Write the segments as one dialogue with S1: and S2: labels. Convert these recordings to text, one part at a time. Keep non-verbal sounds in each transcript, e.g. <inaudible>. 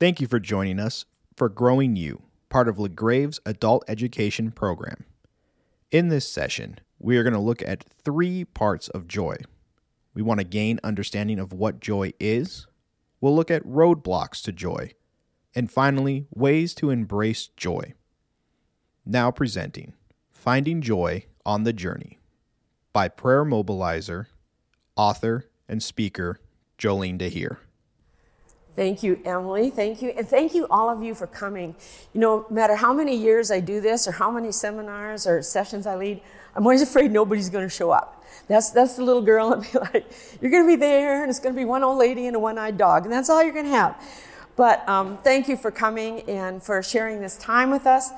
S1: Thank you for joining us for Growing You, part of LaGrave's adult education program. In this session, we are going to look at three parts of joy. We want to gain understanding of what joy is. We'll look at roadblocks to joy. And finally, ways to embrace joy. Now presenting Finding Joy on the Journey by prayer mobilizer, author, and speaker Jolene DeHeer.
S2: Thank you, Emily. Thank you. And thank you, all of you, for coming. You know, no matter how many years I do this or how many seminars or sessions I lead, I'm always afraid nobody's going to show up. That's, that's the little girl <laughs> and be like, you're going to be there and it's going to be one old lady and a one eyed dog, and that's all you're going to have. But um, thank you for coming and for sharing this time with us.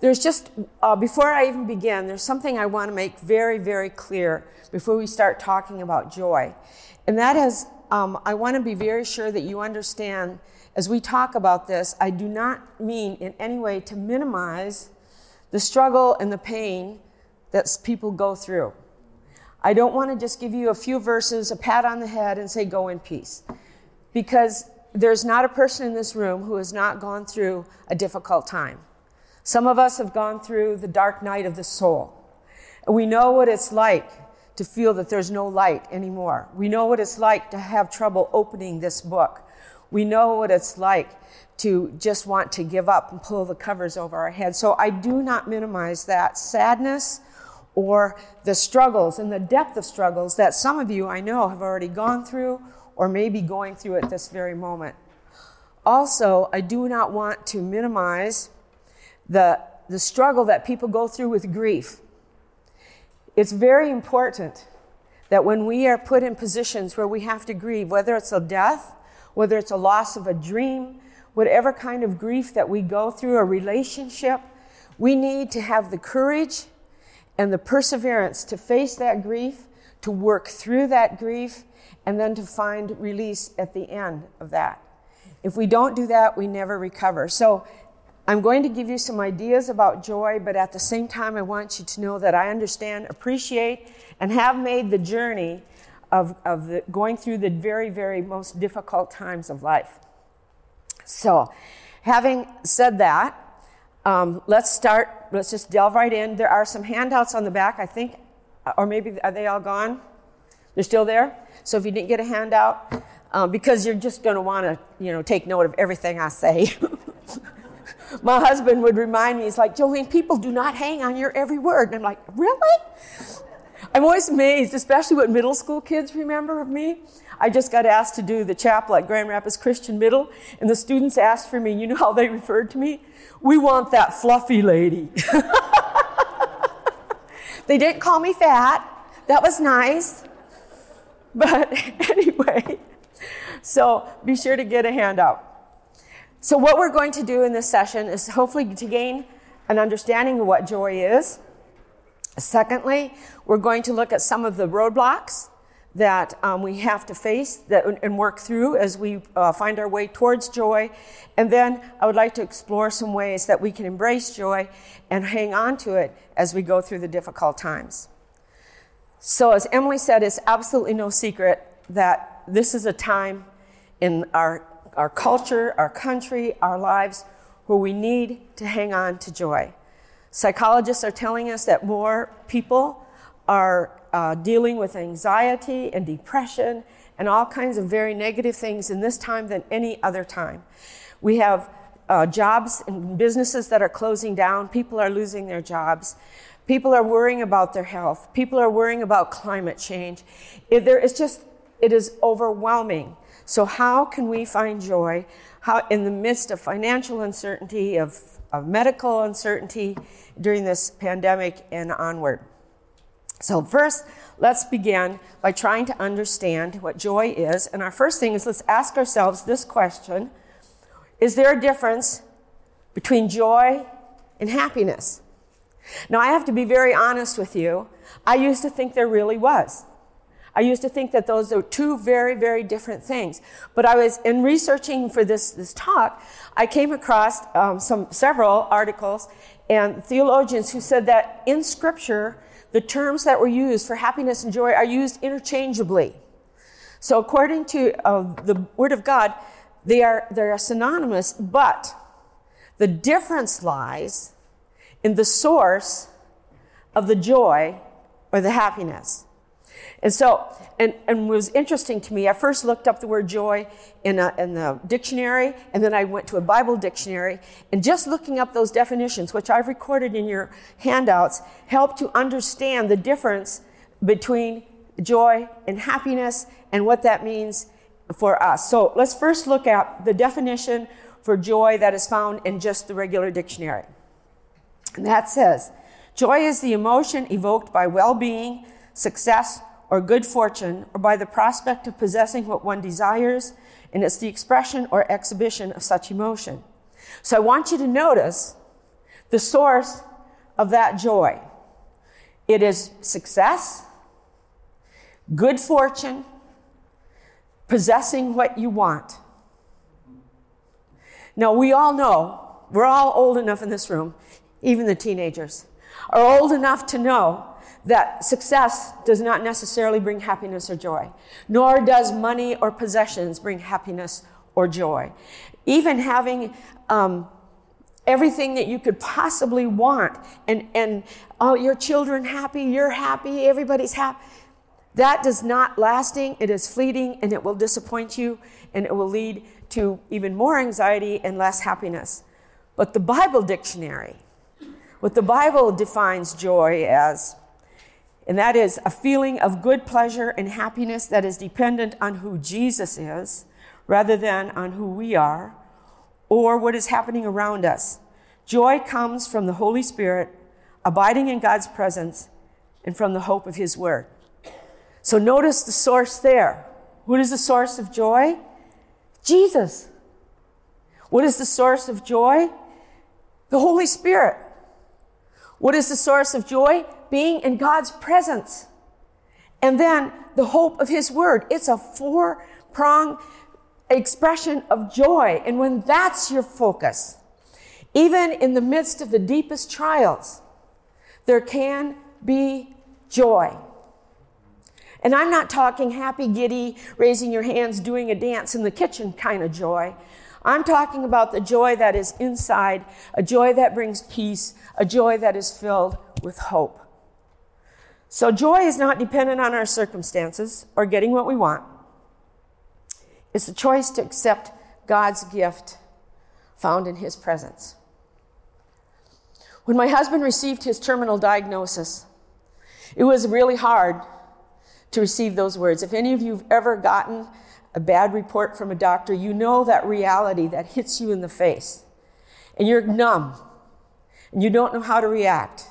S2: There's just, uh, before I even begin, there's something I want to make very, very clear before we start talking about joy. And that is, um, I want to be very sure that you understand as we talk about this, I do not mean in any way to minimize the struggle and the pain that people go through. I don't want to just give you a few verses, a pat on the head, and say, go in peace. Because there's not a person in this room who has not gone through a difficult time. Some of us have gone through the dark night of the soul. We know what it's like to feel that there's no light anymore. We know what it's like to have trouble opening this book. We know what it's like to just want to give up and pull the covers over our heads. So I do not minimize that sadness or the struggles and the depth of struggles that some of you I know have already gone through or may be going through at this very moment. Also, I do not want to minimize the, the struggle that people go through with grief. It's very important that when we are put in positions where we have to grieve, whether it's a death, whether it's a loss of a dream, whatever kind of grief that we go through, a relationship, we need to have the courage and the perseverance to face that grief, to work through that grief, and then to find release at the end of that. If we don't do that, we never recover. So I'm going to give you some ideas about joy, but at the same time, I want you to know that I understand, appreciate, and have made the journey of, of the, going through the very, very most difficult times of life. So, having said that, um, let's start, let's just delve right in. There are some handouts on the back, I think, or maybe are they all gone? They're still there? So if you didn't get a handout, um, because you're just going to want to, you know, take note of everything I say. <laughs> My husband would remind me, he's like, Jolene, people do not hang on your every word. And I'm like, really? I'm always amazed, especially what middle school kids remember of me. I just got asked to do the chapel at Grand Rapids Christian Middle, and the students asked for me. You know how they referred to me? We want that fluffy lady. <laughs> they didn't call me fat. That was nice. But <laughs> anyway, so be sure to get a handout. So, what we're going to do in this session is hopefully to gain an understanding of what joy is. Secondly, we're going to look at some of the roadblocks that um, we have to face that, and work through as we uh, find our way towards joy. And then I would like to explore some ways that we can embrace joy and hang on to it as we go through the difficult times. So, as Emily said, it's absolutely no secret that this is a time in our our culture, our country, our lives, where we need to hang on to joy. Psychologists are telling us that more people are uh, dealing with anxiety and depression and all kinds of very negative things in this time than any other time. We have uh, jobs and businesses that are closing down, people are losing their jobs. People are worrying about their health. People are worrying about climate change. It, there is just, it is overwhelming. So, how can we find joy how, in the midst of financial uncertainty, of, of medical uncertainty during this pandemic and onward? So, first, let's begin by trying to understand what joy is. And our first thing is let's ask ourselves this question Is there a difference between joy and happiness? Now, I have to be very honest with you. I used to think there really was. I used to think that those are two very, very different things. But I was, in researching for this, this talk, I came across um, some, several articles and theologians who said that in Scripture, the terms that were used for happiness and joy are used interchangeably. So according to uh, the Word of God, they are, they are synonymous, but the difference lies in the source of the joy or the happiness. And so, and, and was interesting to me, I first looked up the word joy in, a, in the dictionary, and then I went to a Bible dictionary, and just looking up those definitions, which I've recorded in your handouts, helped to understand the difference between joy and happiness and what that means for us. So let's first look at the definition for joy that is found in just the regular dictionary. And that says, joy is the emotion evoked by well-being, success, or good fortune, or by the prospect of possessing what one desires, and it's the expression or exhibition of such emotion. So I want you to notice the source of that joy. It is success, good fortune, possessing what you want. Now, we all know, we're all old enough in this room, even the teenagers, are old enough to know that success does not necessarily bring happiness or joy, nor does money or possessions bring happiness or joy. Even having um, everything that you could possibly want and, and oh, your children happy, you're happy, everybody's happy. That does not lasting, it is fleeting, and it will disappoint you, and it will lead to even more anxiety and less happiness. But the Bible dictionary, what the Bible defines joy as, and that is a feeling of good pleasure and happiness that is dependent on who Jesus is rather than on who we are or what is happening around us. Joy comes from the Holy Spirit, abiding in God's presence, and from the hope of His Word. So notice the source there. What is the source of joy? Jesus. What is the source of joy? The Holy Spirit. What is the source of joy? Being in God's presence. And then the hope of His Word. It's a four prong expression of joy. And when that's your focus, even in the midst of the deepest trials, there can be joy. And I'm not talking happy, giddy, raising your hands, doing a dance in the kitchen kind of joy. I'm talking about the joy that is inside, a joy that brings peace, a joy that is filled with hope. So joy is not dependent on our circumstances or getting what we want. It's the choice to accept God's gift found in His presence. When my husband received his terminal diagnosis, it was really hard to receive those words. If any of you have ever gotten a bad report from a doctor, you know that reality that hits you in the face. And you're numb. And you don't know how to react.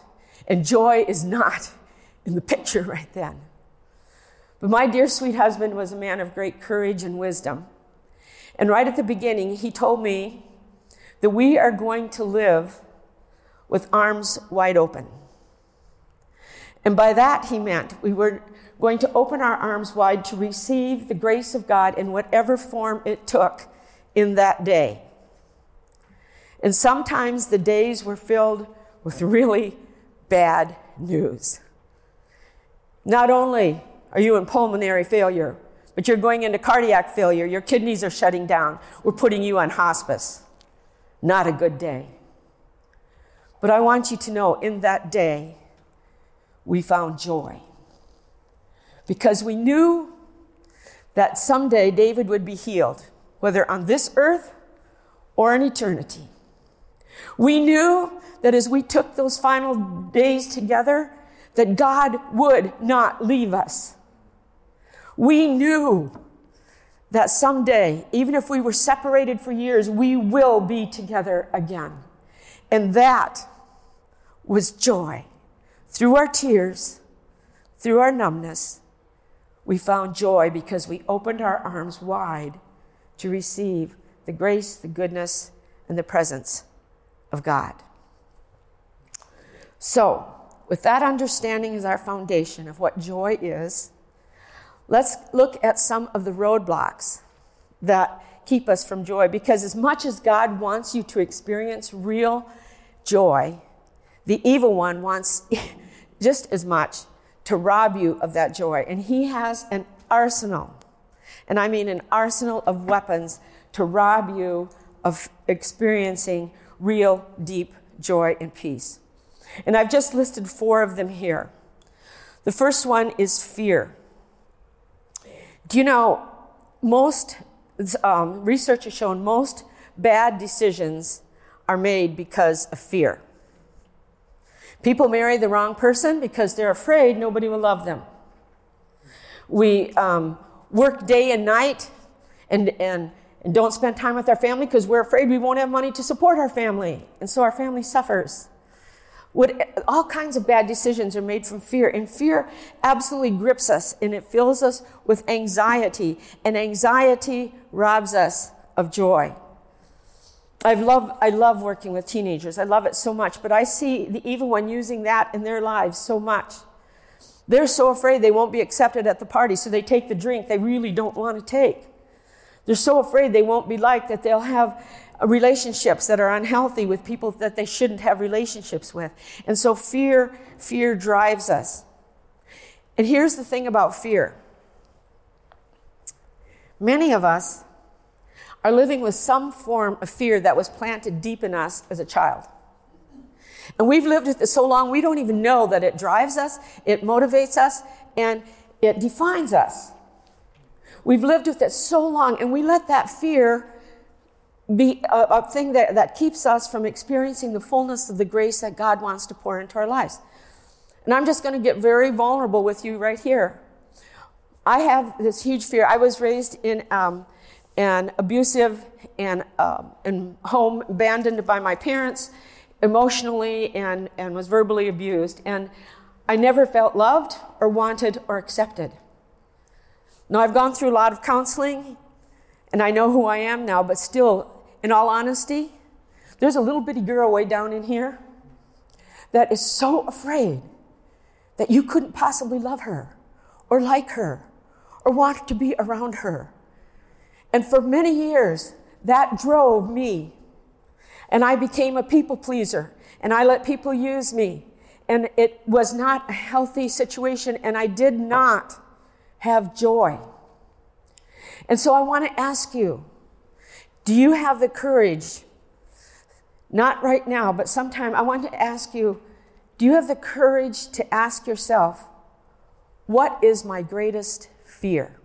S2: And joy is not <laughs> in the picture right then. But my dear sweet husband was a man of great courage and wisdom. And right at the beginning, he told me that we are going to live with arms wide open. And by that, he meant we were going to open our arms wide to receive the grace of God in whatever form it took in that day. And sometimes the days were filled with really bad news. Not only are you in pulmonary failure, but you're going into cardiac failure, your kidneys are shutting down, we're putting you on hospice. Not a good day. But I want you to know in that day, we found joy because we knew that someday David would be healed, whether on this earth or in eternity. We knew that as we took those final days together, that God would not leave us. We knew that someday, even if we were separated for years, we will be together again. And that was joy. Through our tears, through our numbness, we found joy because we opened our arms wide to receive the grace, the goodness, and the presence of God. So, with that understanding as our foundation of what joy is, let's look at some of the roadblocks that keep us from joy. Because as much as God wants you to experience real joy, the evil one wants just as much to rob you of that joy. And he has an arsenal, and I mean an arsenal of weapons to rob you of experiencing real deep joy and peace. And I've just listed four of them here. The first one is fear. Do you know, most um, research has shown most bad decisions are made because of fear. People marry the wrong person because they're afraid nobody will love them. We um, work day and night and, and, and don't spend time with our family because we're afraid we won't have money to support our family. And so our family suffers. What, all kinds of bad decisions are made from fear, and fear absolutely grips us and it fills us with anxiety, and anxiety robs us of joy. I love, I love working with teenagers. I love it so much, but I see the evil one using that in their lives so much. They're so afraid they won't be accepted at the party, so they take the drink they really don't want to take. They're so afraid they won't be liked that they'll have relationships that are unhealthy with people that they shouldn't have relationships with. And so fear, fear drives us. And here's the thing about fear. Many of us are living with some form of fear that was planted deep in us as a child. And we've lived with it so long, we don't even know that it drives us, it motivates us, and it defines us. We've lived with it so long, and we let that fear be a, a, thing that, that keeps us from experiencing the fullness of the grace that God wants to pour into our lives. And I'm just going to get very vulnerable with you right here. I have this huge fear. I was raised in um, an abusive and, um, and home, abandoned by my parents emotionally and, and was verbally abused. And I never felt loved or wanted or accepted. Now, I've gone through a lot of counseling and I know who I am now, but still, in all honesty, there's a little bitty girl way down in here that is so afraid that you couldn't possibly love her or like her or want to be around her. And for many years, that drove me. And I became a people pleaser and I let people use me. And it was not a healthy situation and I did not have joy. And so I want to ask you do you have the courage? Not right now, but sometime I want to ask you do you have the courage to ask yourself, what is my greatest fear?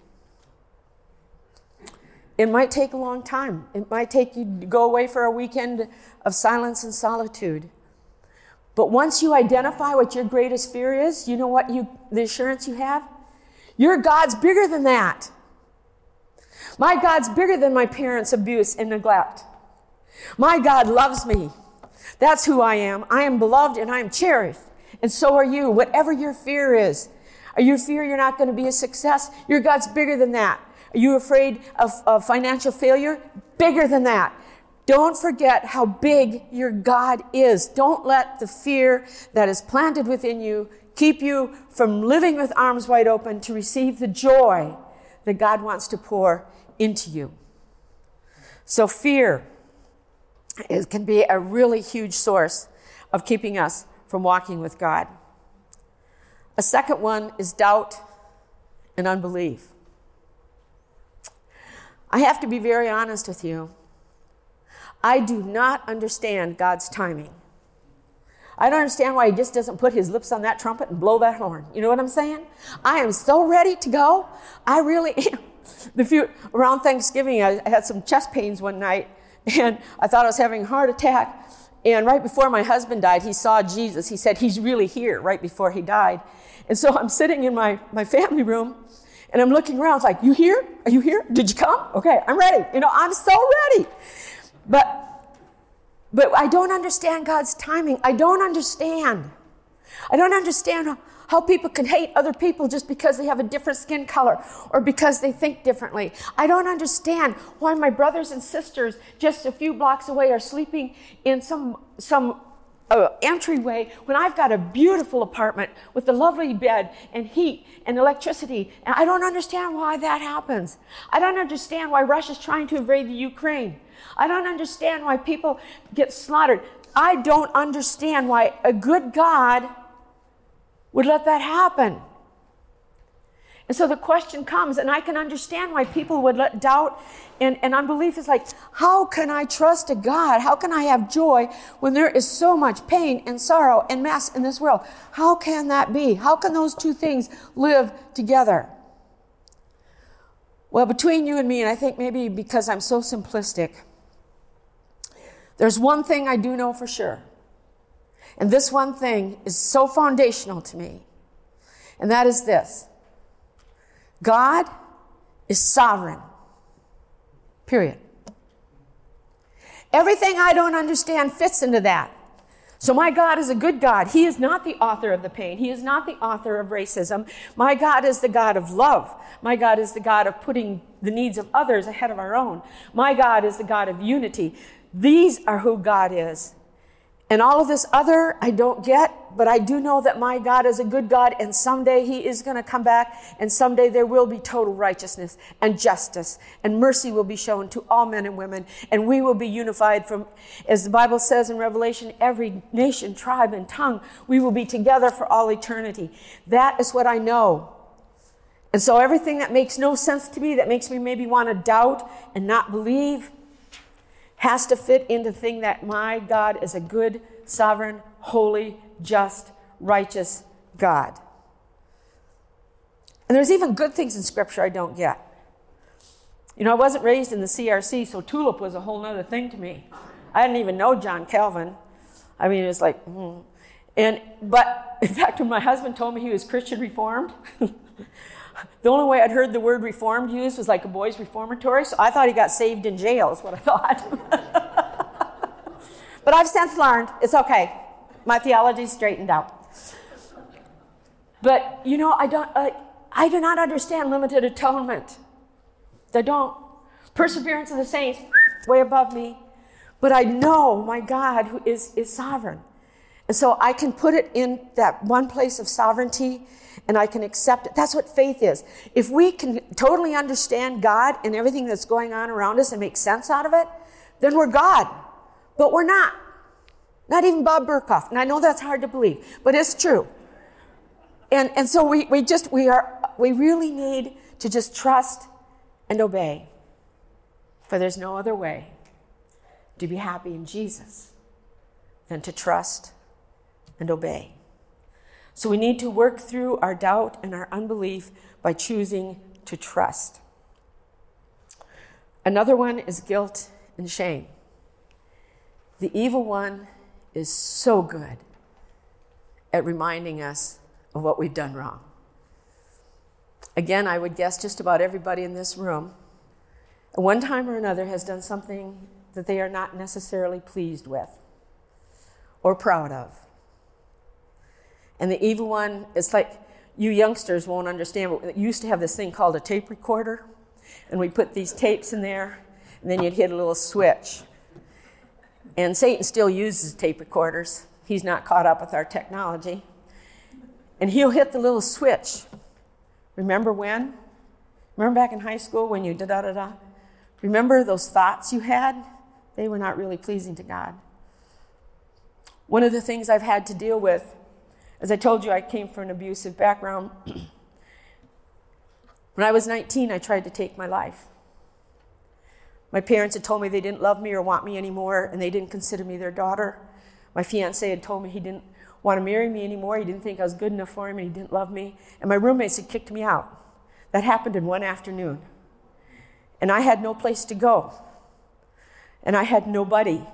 S2: It might take a long time. It might take you to go away for a weekend of silence and solitude. But once you identify what your greatest fear is, you know what you, the assurance you have? Your God's bigger than that. My God's bigger than my parents' abuse and neglect. My God loves me. That's who I am. I am beloved and I am cherished. And so are you, whatever your fear is. Are you fear you're not going to be a success? Your God's bigger than that. Are you afraid of, of financial failure? Bigger than that. Don't forget how big your God is. Don't let the fear that is planted within you keep you from living with arms wide open to receive the joy that God wants to pour into you. So, fear it can be a really huge source of keeping us from walking with God. A second one is doubt and unbelief. I have to be very honest with you. I do not understand God's timing. I don't understand why he just doesn't put his lips on that trumpet and blow that horn. You know what I'm saying? I am so ready to go. I really <laughs> am. The few, around Thanksgiving, I had some chest pains one night, and I thought I was having a heart attack. And right before my husband died, he saw Jesus. He said, He's really here, right before he died. And so I'm sitting in my, my family room, and I'm looking around. It's like, You here? Are you here? Did you come? Okay, I'm ready. You know, I'm so ready. But but I don't understand God's timing. I don't understand. I don't understand how people can hate other people just because they have a different skin color or because they think differently. I don't understand why my brothers and sisters just a few blocks away are sleeping in some, some uh, entryway when I've got a beautiful apartment with a lovely bed and heat and electricity. And I don't understand why that happens. I don't understand why Russia's trying to invade the Ukraine. I don't understand why people get slaughtered. I don't understand why a good God would let that happen. And so the question comes, and I can understand why people would let doubt and, and unbelief is like, how can I trust a God? How can I have joy when there is so much pain and sorrow and mess in this world? How can that be? How can those two things live together? Well, between you and me, and I think maybe because I'm so simplistic, there's one thing I do know for sure. And this one thing is so foundational to me. And that is this God is sovereign. Period. Everything I don't understand fits into that. So, my God is a good God. He is not the author of the pain. He is not the author of racism. My God is the God of love. My God is the God of putting the needs of others ahead of our own. My God is the God of unity. These are who God is. And all of this other, I don't get, but I do know that my God is a good God, and someday He is going to come back, and someday there will be total righteousness and justice, and mercy will be shown to all men and women, and we will be unified from, as the Bible says in Revelation, every nation, tribe, and tongue. We will be together for all eternity. That is what I know. And so everything that makes no sense to me, that makes me maybe want to doubt and not believe, has to fit into thing that my God is a good, sovereign, holy, just, righteous God. And there's even good things in Scripture I don't get. You know, I wasn't raised in the CRC, so tulip was a whole other thing to me. I didn't even know John Calvin. I mean, it was like, hmm. and but <laughs> in fact, when my husband told me he was Christian Reformed, <laughs> <laughs> The only way I'd heard the word reformed used was like a boys' reformatory, so I thought he got saved in jail, is what I thought. <laughs> but I've since learned it's okay. My theology's straightened out. But you know, I don't. Uh, I do not understand limited atonement. I don't. Perseverance of the saints, way above me. But I know my God who is, is sovereign. And so I can put it in that one place of sovereignty and I can accept it. That's what faith is. If we can totally understand God and everything that's going on around us and make sense out of it, then we're God. But we're not. Not even Bob Burkhoff. And I know that's hard to believe, but it's true. And, and so we, we just, we are, we really need to just trust and obey. For there's no other way to be happy in Jesus than to trust and obey. So we need to work through our doubt and our unbelief by choosing to trust. Another one is guilt and shame. The evil one is so good at reminding us of what we've done wrong. Again, I would guess just about everybody in this room, at one time or another, has done something that they are not necessarily pleased with or proud of. And the evil one, it's like you youngsters won't understand, but we used to have this thing called a tape recorder. And we put these tapes in there, and then you'd hit a little switch. And Satan still uses tape recorders. He's not caught up with our technology. And he'll hit the little switch. Remember when? Remember back in high school when you da da da da? Remember those thoughts you had? They were not really pleasing to God. One of the things I've had to deal with as I told you, I came from an abusive background. <clears throat> when I was 19, I tried to take my life. My parents had told me they didn't love me or want me anymore, and they didn't consider me their daughter. My fiance had told me he didn't want to marry me anymore. He didn't think I was good enough for him, and he didn't love me. And my roommates had kicked me out. That happened in one afternoon. And I had no place to go. And I had nobody.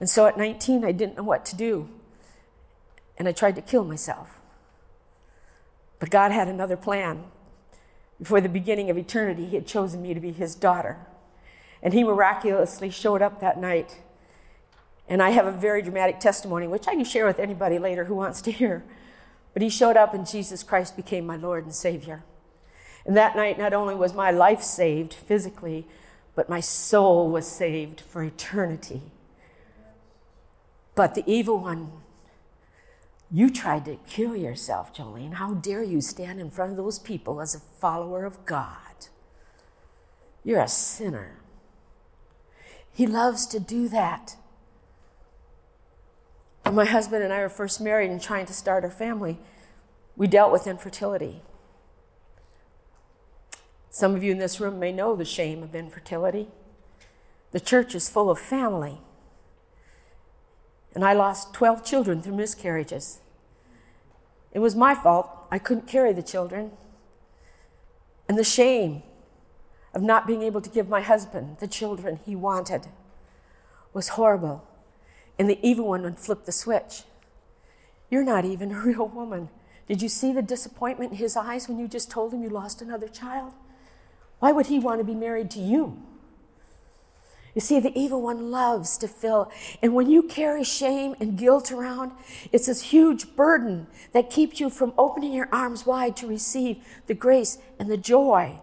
S2: And so at 19, I didn't know what to do and I tried to kill myself. But God had another plan. Before the beginning of eternity, He had chosen me to be His daughter. And He miraculously showed up that night. And I have a very dramatic testimony, which I can share with anybody later who wants to hear. But He showed up, and Jesus Christ became my Lord and Savior. And that night, not only was my life saved physically, but my soul was saved for eternity. But the evil one you tried to kill yourself, Jolene. How dare you stand in front of those people as a follower of God? You're a sinner. He loves to do that. When my husband and I were first married and trying to start our family, we dealt with infertility. Some of you in this room may know the shame of infertility. The church is full of family. And I lost 12 children through miscarriages. It was my fault. I couldn't carry the children. And the shame of not being able to give my husband the children he wanted was horrible. And the evil one would flip the switch. You're not even a <laughs> real woman. Did you see the disappointment in his eyes when you just told him you lost another child? Why would he want to be married to you? You see, the evil one loves to fill. And when you carry shame and guilt around, it's this huge burden that keeps you from opening your arms wide to receive the grace and the joy.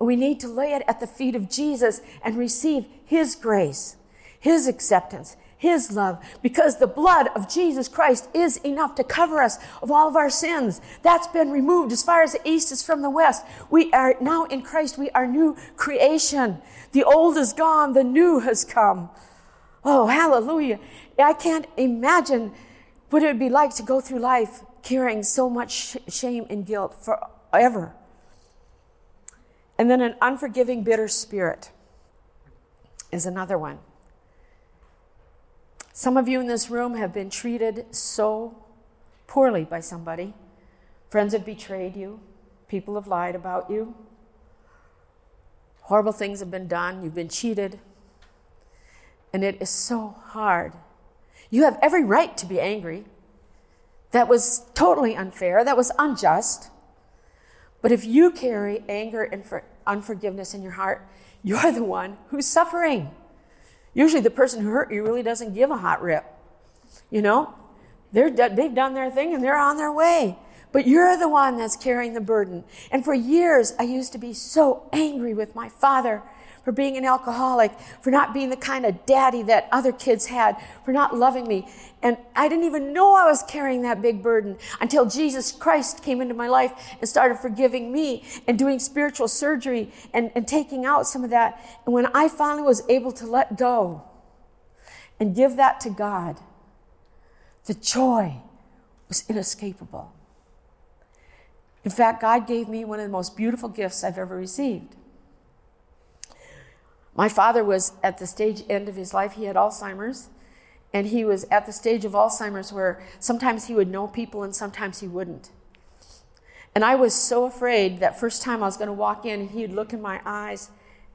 S2: And we need to lay it at the feet of Jesus and receive His grace, His acceptance, his love, because the blood of Jesus Christ is enough to cover us of all of our sins. That's been removed as far as the east is from the west. We are now in Christ, we are new creation. The old is gone, the new has come. Oh, hallelujah. I can't imagine what it would be like to go through life carrying so much shame and guilt forever. And then an unforgiving, bitter spirit is another one. Some of you in this room have been treated so poorly by somebody. Friends have betrayed you, people have lied about you, horrible things have been done, you've been cheated, and it is so hard. You have every right to be angry. That was totally unfair, that was unjust. But if you carry anger and unforgiveness in your heart, you're the one who's suffering. Usually the person who hurt you really doesn't give a hot rip. You know, they're, they've done their thing and they're on their way. But you're the one that's carrying the burden. And for years, I used to be so angry with my father for being an alcoholic, for not being the kind of daddy that other kids had, for not loving me. And I didn't even know I was carrying that big burden until Jesus Christ came into my life and started forgiving me and doing spiritual surgery and, and taking out some of that. And when I finally was able to let go and give that to God, the joy was inescapable. In fact, God gave me one of the most beautiful gifts I've ever received. My father was at the stage end of his life. He had Alzheimer's, and he was at the stage of Alzheimer's where sometimes he would know people and sometimes he wouldn't. And I was so afraid that first time I was going to walk in he'd look in my eyes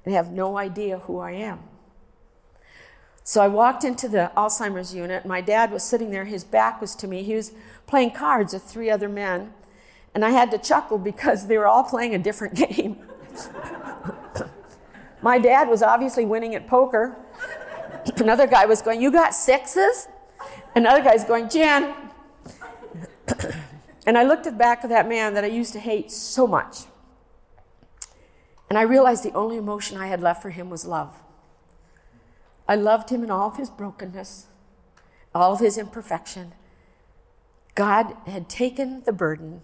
S2: and have no idea who I am. So I walked into the Alzheimer's unit. My dad was sitting there, his back was to me. He was playing cards with three other men. And I had to chuckle because they were all playing a different <laughs> game. My dad was obviously winning at poker. Another guy was going, You got sixes? Another guy's going, Jan. and I looked at the back of that man that I used to hate so much. And I realized the only emotion I had left for him was love. I loved him in all of his brokenness, all of his imperfection. God had taken the burden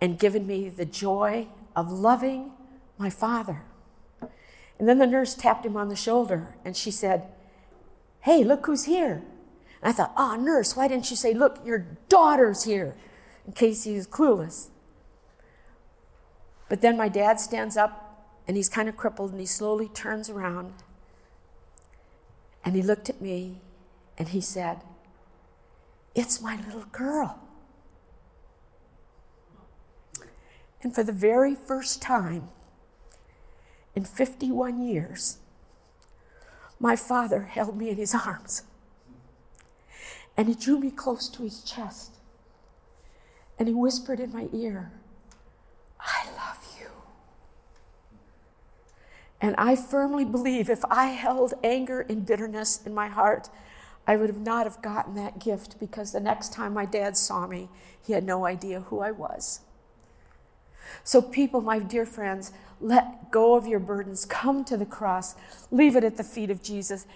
S2: and given me the joy of loving my father. And then the nurse tapped him on the shoulder and she said, Hey, look who's here. And I thought, oh, nurse, why didn't you say, Look, your daughter's here, in case he was clueless? But then my dad stands up and he's kind of crippled and he slowly turns around and he looked at me and he said, It's my little girl. And for the very first time, in 51 years, my father held me in his arms and he drew me close to his chest and he whispered in my ear, I love you. And I firmly believe if I held anger and bitterness in my heart, I would have not have gotten that gift because the next time my dad saw me, he had no idea who I was. So, people, my dear friends, let go of your burdens. Come to the cross. Leave it at the feet of Jesus.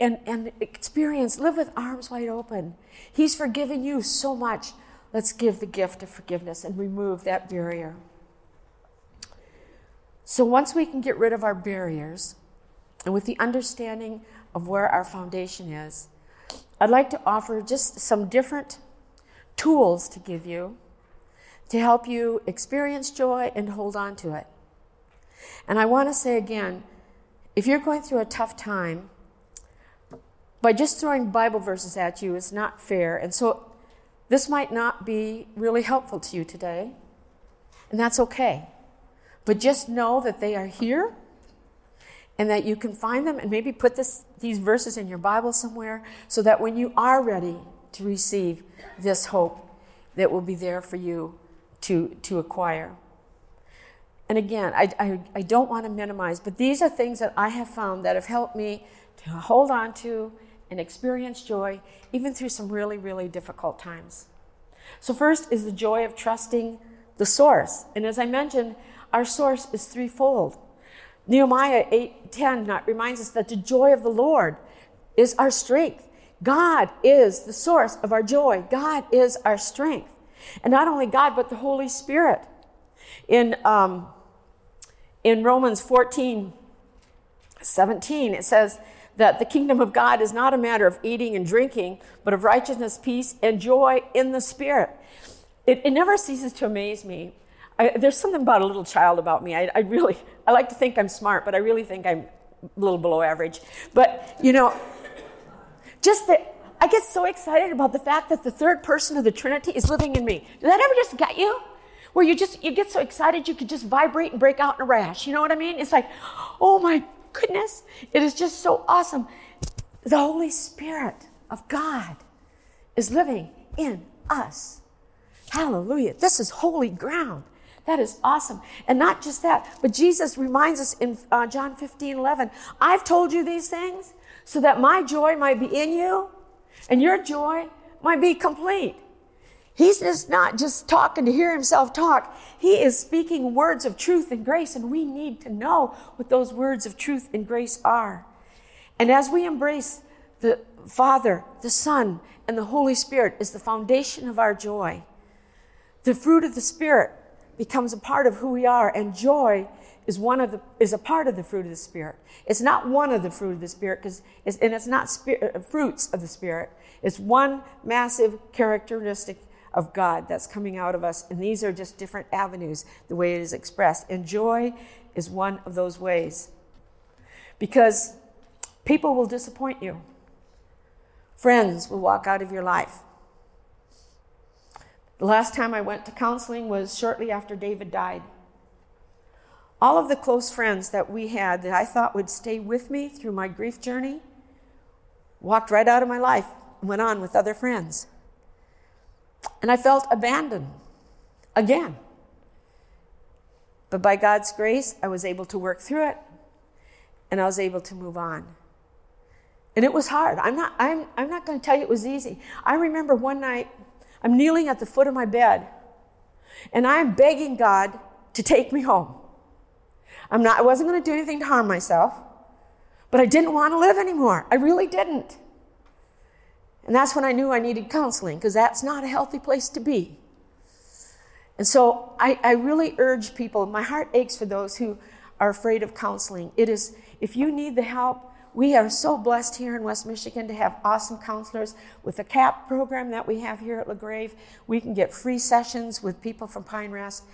S2: And, and experience, live with arms wide open. He's forgiven you so much. Let's give the gift of forgiveness and remove that barrier. So, once we can get rid of our barriers, and with the understanding of where our foundation is, I'd like to offer just some different tools to give you to help you experience joy and hold on to it. And I want to say again if you're going through a tough time, by just throwing Bible verses at you is not fair. And so this might not be really helpful to you today, and that's okay. But just know that they are here and that you can find them and maybe put this, these verses in your Bible somewhere so that when you are ready to receive this hope, that will be there for you to, to acquire. And again, I, I, I don't want to minimize, but these are things that I have found that have helped me to hold on to and experience joy even through some really, really difficult times. So, first is the joy of trusting the source. And as I mentioned, our source is threefold. Nehemiah 8:10 reminds us that the joy of the Lord is our strength. God is the source of our joy. God is our strength. And not only God, but the Holy Spirit. In, um, in Romans 14, 17, it says that the kingdom of God is not a matter of eating and drinking, but of righteousness, peace, and joy in the Spirit. It, it never ceases to amaze me. I, there's something about a little child about me. I, I really, I like to think I'm smart, but I really think I'm a little below average. But, you know, just that I get so excited about the fact that the third person of the Trinity is living in me. Did that ever just get you? Where you just you get so excited you could just vibrate and break out in a rash. You know what I mean? It's like, oh my goodness, it is just so awesome. The Holy Spirit of God is living in us. Hallelujah. This is holy ground. That is awesome. And not just that, but Jesus reminds us in uh, John 15, 11, I've told you these things so that my joy might be in you and your joy might be complete. He's just not just talking to hear himself talk. He is speaking words of truth and grace, and we need to know what those words of truth and grace are. And as we embrace the Father, the Son, and the Holy Spirit is the foundation of our joy. The fruit of the Spirit becomes a part of who we are, and joy is one of the is a part of the fruit of the spirit. It's not one of the fruit of the spirit because and it's not spirit, uh, fruits of the spirit. It's one massive characteristic of God that's coming out of us, and these are just different avenues the way it is expressed. And joy is one of those ways because people will disappoint you. Friends will walk out of your life. The last time I went to counseling was shortly after David died. All of the close friends that we had that I thought would stay with me through my grief journey walked right out of my life and went on with other friends. And I felt abandoned again. But by God's grace, I was able to work through it and I was able to move on. And it was hard. I'm not, I'm, I'm not going to tell you it was easy. I remember one night, I'm kneeling at the foot of my bed and I'm begging God to take me home. I'm not, I wasn't going to do anything to harm myself, but I didn't want to live anymore. I really didn't. And that's when I knew I needed counseling because that's not a healthy place to be. And so I, I really urge people, my heart aches for those who are afraid of counseling. It is, if you need the help, we are so blessed here in West Michigan to have awesome counselors. With the CAP program that we have here at LaGrave, we can get free sessions with people from Pine Rest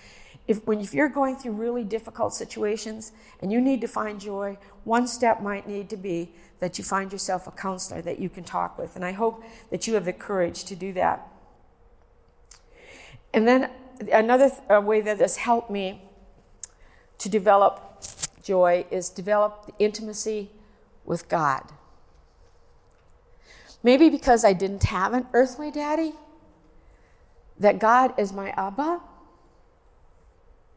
S2: if, when, if you're going through really difficult situations and you need to find joy, one step might need to be that you find yourself a counselor that you can talk with. And I hope that you have the courage to do that. And then another th- way that has helped me to develop joy is develop the intimacy with God. Maybe because I didn't have an earthly daddy, that God is my Abba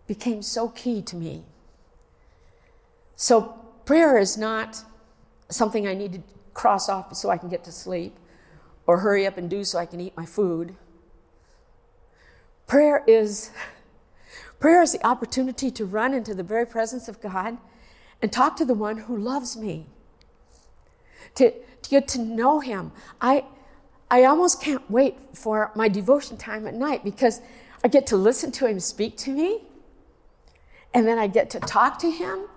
S2: became so key to me. So, prayer is not something I need to cross off so I can get to sleep or hurry up and do so I can eat my food. Prayer is prayer is the opportunity to run into the very presence of God and talk to the one who loves me. To, to get to know him. I I almost can't wait for my devotion time at night because I get to listen to him speak to me. And then I get to talk to him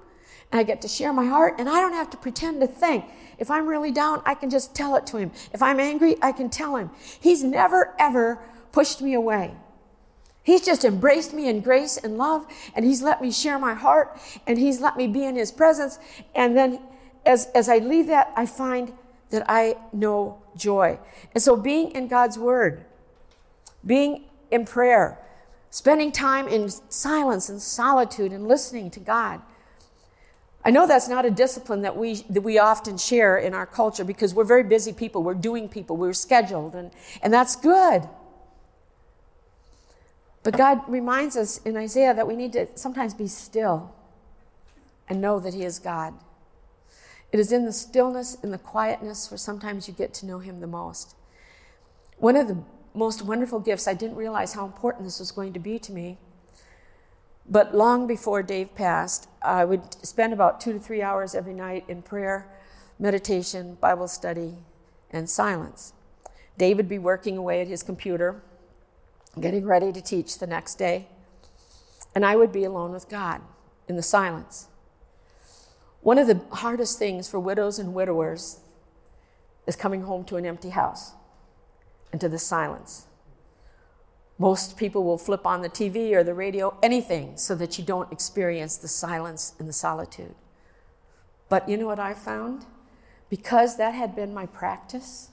S2: and I get to share my heart and I don't have to pretend to think. If I'm really down, I can just tell it to him. If I'm angry, I can tell him. He's never ever pushed me away. He's just embraced me in grace and love, and He's let me share my heart, and He's let me be in His presence. And then as, as I leave that, I find that I know joy. And so being in God's Word, being in prayer, spending time in silence and solitude and listening to God. I know that's not a discipline that we, that we often share in our culture because we're very busy people, we're doing people, we're scheduled, and, and that's good. But God reminds us in Isaiah that we need to sometimes be still and know that He is God. It is in the stillness, in the quietness, where sometimes you get to know Him the most. One of the most wonderful gifts, I didn't realize how important this was going to be to me. But long before Dave passed, I would spend about two to three hours every night in prayer, meditation, Bible study, and silence. Dave would be working away at his computer, getting ready to teach the next day, and I would be alone with God in the silence. One of the hardest things for widows and widowers is coming home to an empty house and to the silence. Most people will flip on the TV or the radio, anything, so that you don't experience the silence and the solitude. But you know what I found? Because that had been my practice,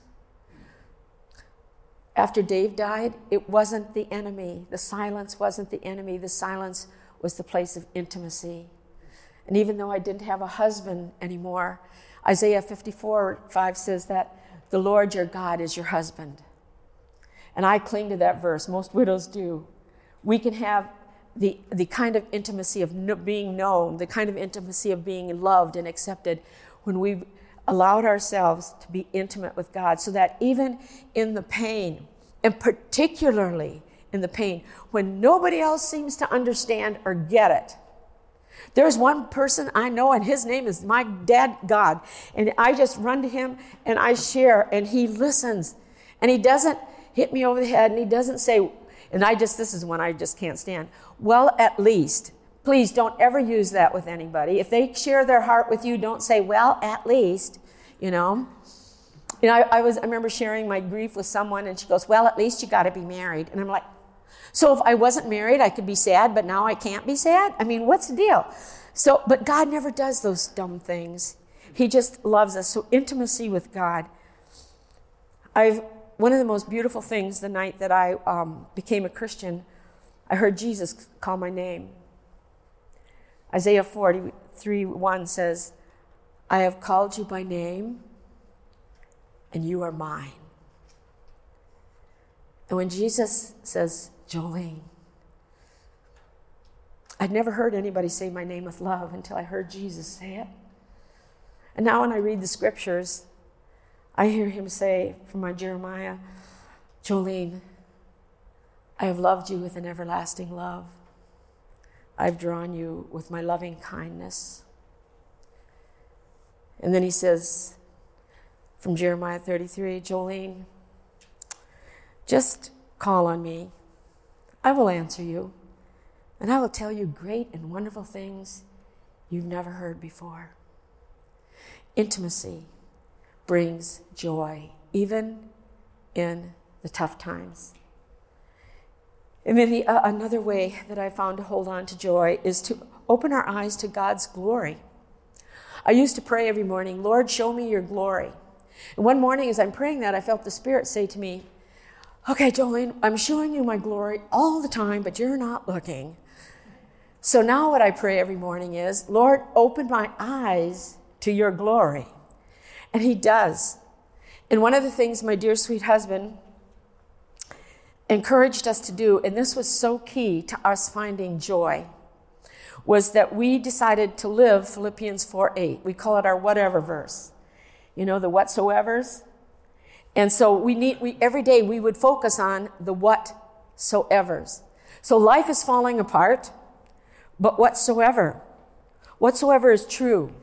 S2: after Dave died, it wasn't the enemy. The silence wasn't the enemy. The silence was the place of intimacy. And even though I didn't have a husband anymore, Isaiah 54 5 says that the Lord your God is your husband. And I cling to that verse. Most widows do. We can have the, the kind of intimacy of no, being known, the kind of intimacy of being loved and accepted when we've allowed ourselves to be intimate with God so that even in the pain, and particularly in the pain, when nobody else seems to understand or get it, there's one person I know, and his name is my dad, God. And I just run to him and I share, and he listens. And he doesn't hit me over the head, and he doesn't say, and I just, this is one I just can't stand. Well, at least. Please don't ever use that with anybody. If they share their heart with you, don't say, well, at least, you know. You know, I, I was, I remember sharing my grief with someone, and she goes, well, at least you got to be married. And I'm like, so if I wasn't married, I could be sad, but now I can't be sad? I mean, what's the deal? So, but God never does those dumb things. He just loves us. So, intimacy with God. I've, one of the most beautiful things the night that I um, became a Christian, I heard Jesus call my name. Isaiah 43 1 says, I have called you by name, and you are mine. And when Jesus says, Jolene. I'd never heard anybody say my name with love until I heard Jesus say it. And now when I read the scriptures, I hear him say from my Jeremiah, Jolene, I have loved you with an everlasting love. I've drawn you with my loving kindness. And then he says from Jeremiah 33, Jolene, just call on me I will answer you, and I will tell you great and wonderful things you've never heard before. Intimacy brings joy, even in the tough times. And then the, uh, another way that I found to hold on to joy is to open our eyes to God's glory. I used to pray every morning, Lord, show me your glory. And one morning, as I'm praying that, I felt the Spirit say to me, Okay, Jolene, I'm showing you my glory all the time, but you're not looking. So now what I pray every morning is, Lord, open my eyes to your glory. And he does. And one of the things my dear sweet husband encouraged us to do, and this was so key to us finding joy, was that we decided to live Philippians 4 8. We call it our whatever verse. You know, the whatsoevers. And so we need, we, every day we would focus on the whatsoevers. So life is falling apart, but whatsoever, whatsoever is true.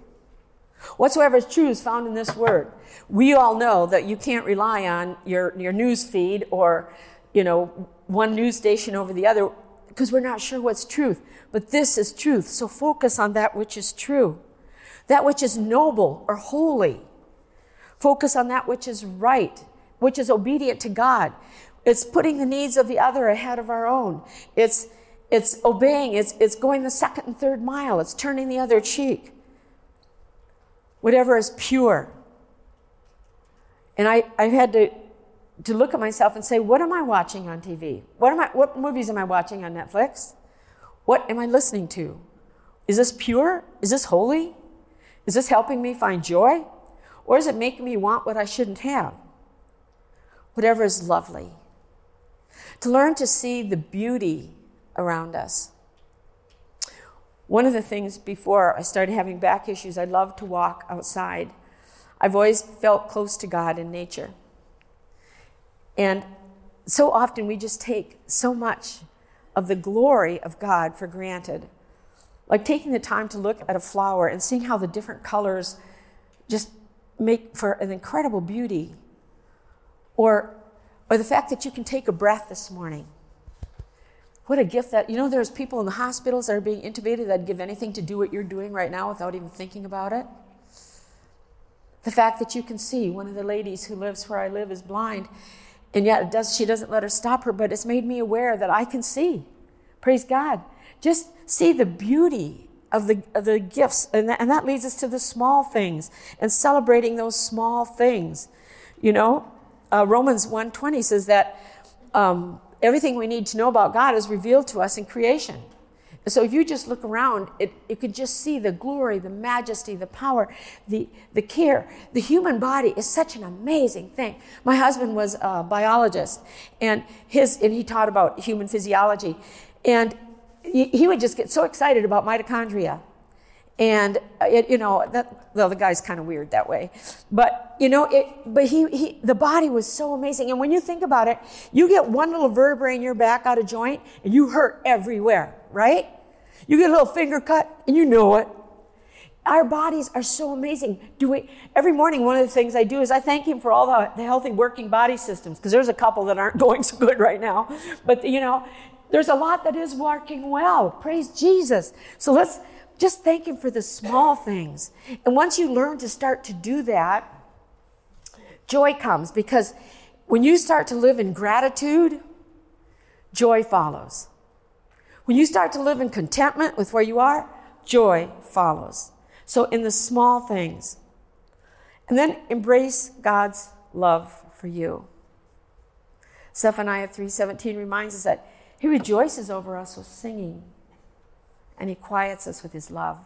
S2: Whatsoever is true is found in this word. We all know that you can't rely on your, your news feed or, you know, one news station over the other because we're not sure what's truth. But this is truth. So focus on that which is true, that which is noble or holy Focus on that which is right, which is obedient to God. It's putting the needs of the other ahead of our own. It's, it's obeying. It's, it's going the second and third mile. It's turning the other cheek. Whatever is pure. And I, I've had to, to look at myself and say, what am I watching on TV? What, am I, what movies am I watching on Netflix? What am I listening to? Is this pure? Is this holy? Is this helping me find joy? Or is it making me want what I shouldn't have? Whatever is lovely. To learn to see the beauty around us. One of the things before I started having back issues, I loved to walk outside. I've always felt close to God in nature. And so often we just take so much of the glory of God for granted. Like taking the time to look at a flower and seeing how the different colors just make for an incredible beauty. Or, or the fact that you can take a breath this morning. What a gift that, you know, there's people in the hospitals that are being intubated that'd give anything to do what you're doing right now without even thinking about it. The fact that you can see, one of the ladies who lives where I live is blind, and yet does, she doesn't let her stop her, but it's made me aware that I can see. Praise God. Just see the beauty of the, of the gifts. And that, and that leads us to the small things and celebrating those small things. You know, uh, Romans 1.20 says that um, everything we need to know about God is revealed to us in creation. So if you just look around, it, you can just see the glory, the majesty, the power, the, the care. The human body is such an amazing thing. My husband was a biologist, and, his, and he taught about human physiology. And he, he would just get so excited about mitochondria. And, uh, it, you know, that, well, the guy's kind of weird that way. But, you know, it, but he, he, the body was so amazing. And when you think about it, you get one little vertebrae in your back out of joint, and you hurt everywhere, right? You get a little finger cut and you know it. Our bodies are so amazing. Do we, every morning, one of the things I do is I thank Him for all the, the healthy working body systems, because there's a couple that aren't <laughs> going so good right now. But, you know, there's a lot that is working well. Praise Jesus. So let's just thank Him for the small things. And once you learn to start to do that, joy comes because when you start to live in gratitude, joy follows. When you start to live in contentment with where you are, joy follows. So in the small things. And then embrace God's love for you. Zephaniah 3:17 reminds us that he rejoices over us with singing and he quiets us with his love.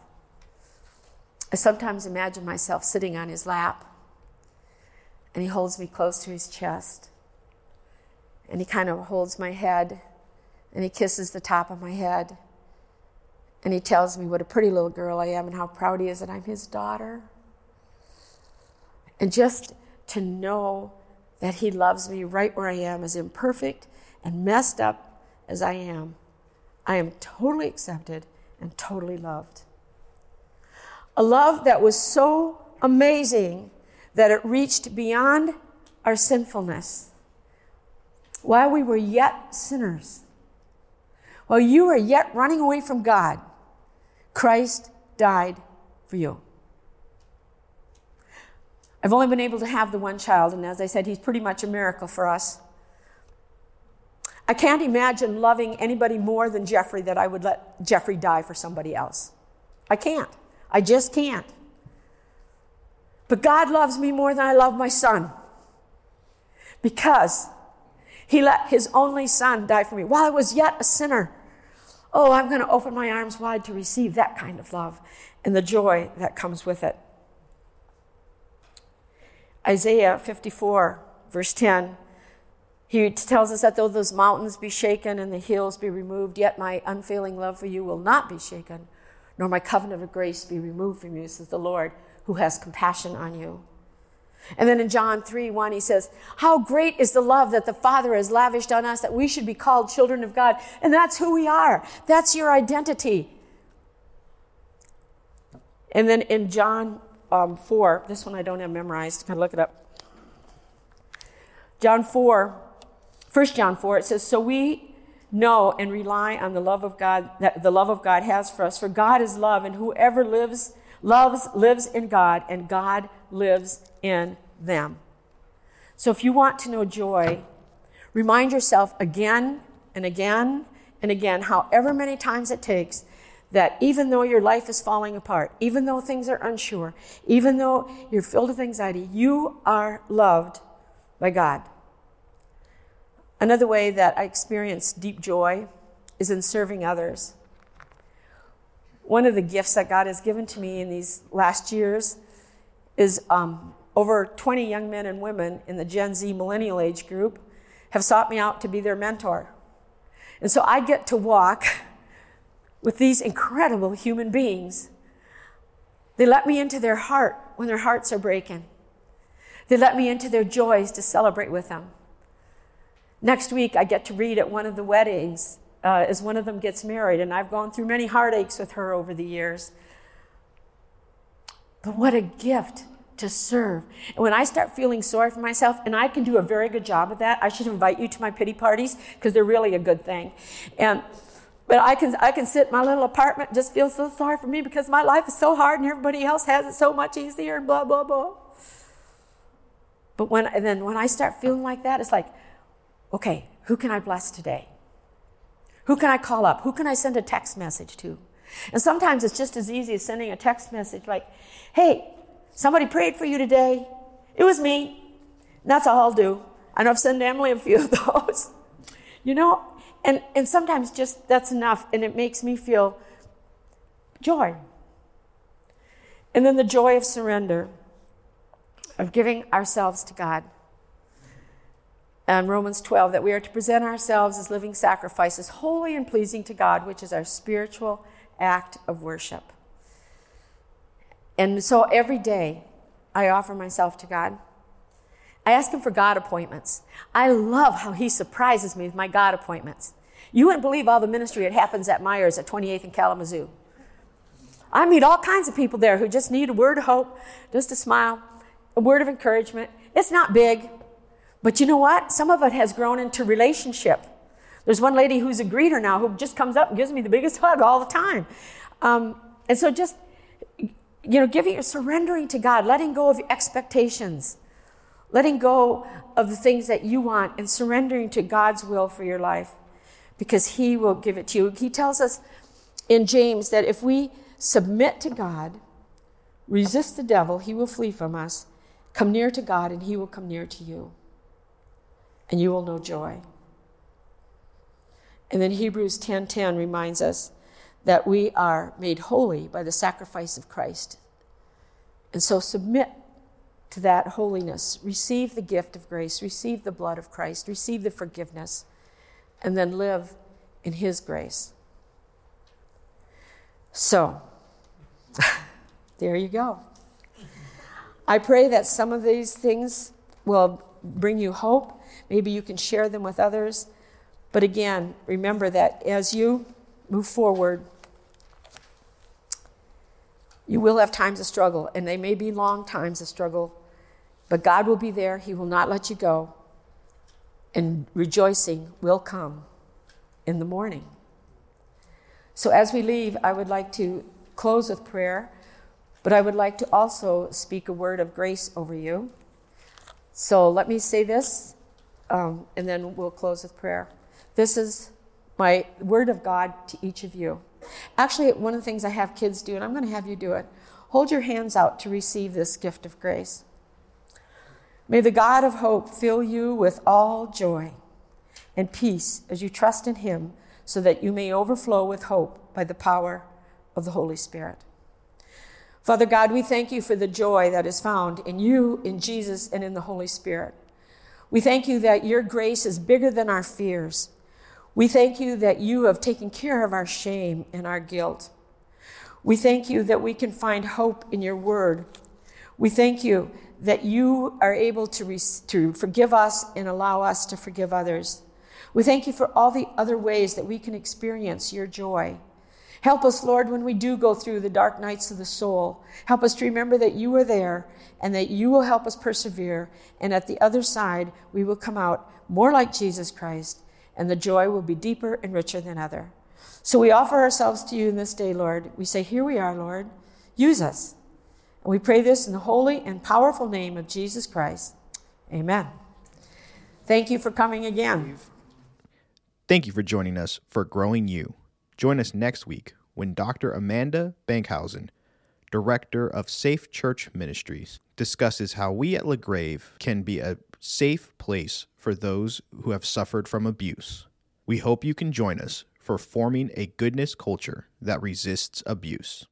S2: I sometimes imagine myself sitting on his lap and he holds me close to his chest and he kind of holds my head and he kisses the top of my head. And he tells me what a pretty little girl I am and how proud he is that I'm his daughter. And just to know that he loves me right where I am, as imperfect and messed up as I am, I am totally accepted and totally loved. A love that was so amazing that it reached beyond our sinfulness. While we were yet sinners, while you were yet running away from God, Christ died for you. I've only been able to have the one child, and as I said, he's pretty much a miracle for us. I can't imagine loving anybody more than Jeffrey that I would let Jeffrey die for somebody else. I can't. I just can't. But God loves me more than I love my son because he let his only son die for me while I was yet a sinner. Oh, I'm going to open my arms wide to receive that kind of love and the joy that comes with it. Isaiah 54, verse 10, he tells us that though those mountains be shaken and the hills be removed, yet my unfailing love for you will not be shaken, nor my covenant of grace be removed from you, says the Lord, who has compassion on you. And then in John 3 1, he says, How great is the love that the Father has lavished on us that we should be called children of God. And that's who we are. That's your identity. And then in John um, 4, this one I don't have memorized, I can look it up. John 4, 1 John 4, it says, So we know and rely on the love of God that the love of God has for us. For God is love, and whoever lives loves lives in God, and God lives in them. So if you want to know joy, Remind yourself again and again and again, however many times it takes, that even though your life is falling apart, even though things are unsure, even though you're filled with anxiety, you are loved by God. Another way that I experience deep joy is in serving others. One of the gifts that God has given to me in these last years is um, over 20 young men and women in the Gen Z millennial age group have sought me out to be their mentor. And so I get to walk with these incredible human beings. They let me into their heart when their hearts are breaking. They let me into their joys to celebrate with them. Next week, I get to read at one of the weddings uh, as one of them gets married, and I've gone through many heartaches with her over the years. But what a gift to serve. And when I start feeling sorry for myself, and I can do a very good job of that, I should invite you to my pity parties because they're really a good thing. And but I can I can sit in my little apartment, just feel so sorry for me because my life is so hard and everybody else has it so much easier and blah blah blah. But when and then when I start feeling like that, it's like, okay, who can I bless today? Who can I call up? Who can I send a text message to? And sometimes it's just as easy as sending a text message like, hey, Somebody prayed for you today. It was me. And that's all I'll do. I know I've sent Emily a few of <laughs> those. you know, and, and sometimes just that's enough and it makes me feel joy. And then the joy of surrender, of giving ourselves to God. And Romans 12, that we are to present ourselves as living sacrifices, holy and pleasing to God, which is our spiritual act of worship. And so every day I offer myself to God. I ask Him for God appointments. I love how He surprises me with my God appointments. You wouldn't believe all the ministry that happens at Meijer's at 28th and Kalamazoo. I meet all kinds of people there who just need a word of hope, just a smile, a word of encouragement. It's not big, but you know what? Some of it has grown into relationship. There's one lady who's a greeter now who just comes up and gives me the biggest <laughs> hug all the time. Um, and so just you know, giving, surrendering to God, letting go of expectations, letting go of the things that you want, and surrendering to God's will for your life because He will give it to you. He tells us in James that if we submit to God, resist the devil, he will flee from us. Come near to God, and he will come near to you. And you will know joy. And then Hebrews 10:10 reminds us that we are made holy by the sacrifice of Christ. And so submit to that holiness. Receive the gift of grace, receive the blood of Christ, receive the forgiveness, and then live in His grace. So, there you go. I pray that some of these things will bring you hope. Maybe you can share them with others. But again, remember that as you move forward, you will have times of struggle, and they may be long times of struggle, but God will be there. He will not let you go, and rejoicing will come in the morning. So, as we leave, I would like to close with prayer, but I would like to also speak a word of grace over you. So, let me say this, um, and then we'll close with prayer. This is my word of God to each of you. Actually, one of the things I have kids do, and I'm going to have you do it, hold your hands out to receive this gift of grace. May the God of hope fill you with all joy and peace as you trust in him, so that you may overflow with hope by the power of the Holy Spirit. Father God, we thank you for the joy that is found in you, in Jesus, and in the Holy Spirit. We thank you that your grace is bigger than our fears. We thank you that you have taken care of our shame and our guilt. We thank you that we can find hope in your word. We thank you that you are able to, re- to forgive us and allow us to forgive others. We thank you for all the other ways that we can experience your joy. Help us, Lord, when we do go through the dark nights of the soul. Help us to remember that you are there and that you will help us persevere. And at the other side, we will come out more like Jesus Christ and the joy will be deeper and richer than ever. So we offer ourselves to you in this day, Lord. We say, Here we are, Lord. Use us. And we pray this in the holy and powerful name of Jesus Christ. Amen. Thank you for coming again.
S1: Thank you for joining us for Growing You. Join us next week when Dr. Amanda Benckhuysen, Director of Safe Church Ministries, discusses how we at LaGrave can be a safe place for those who have suffered from abuse. We hope you can join us for forming a goodness culture that resists abuse.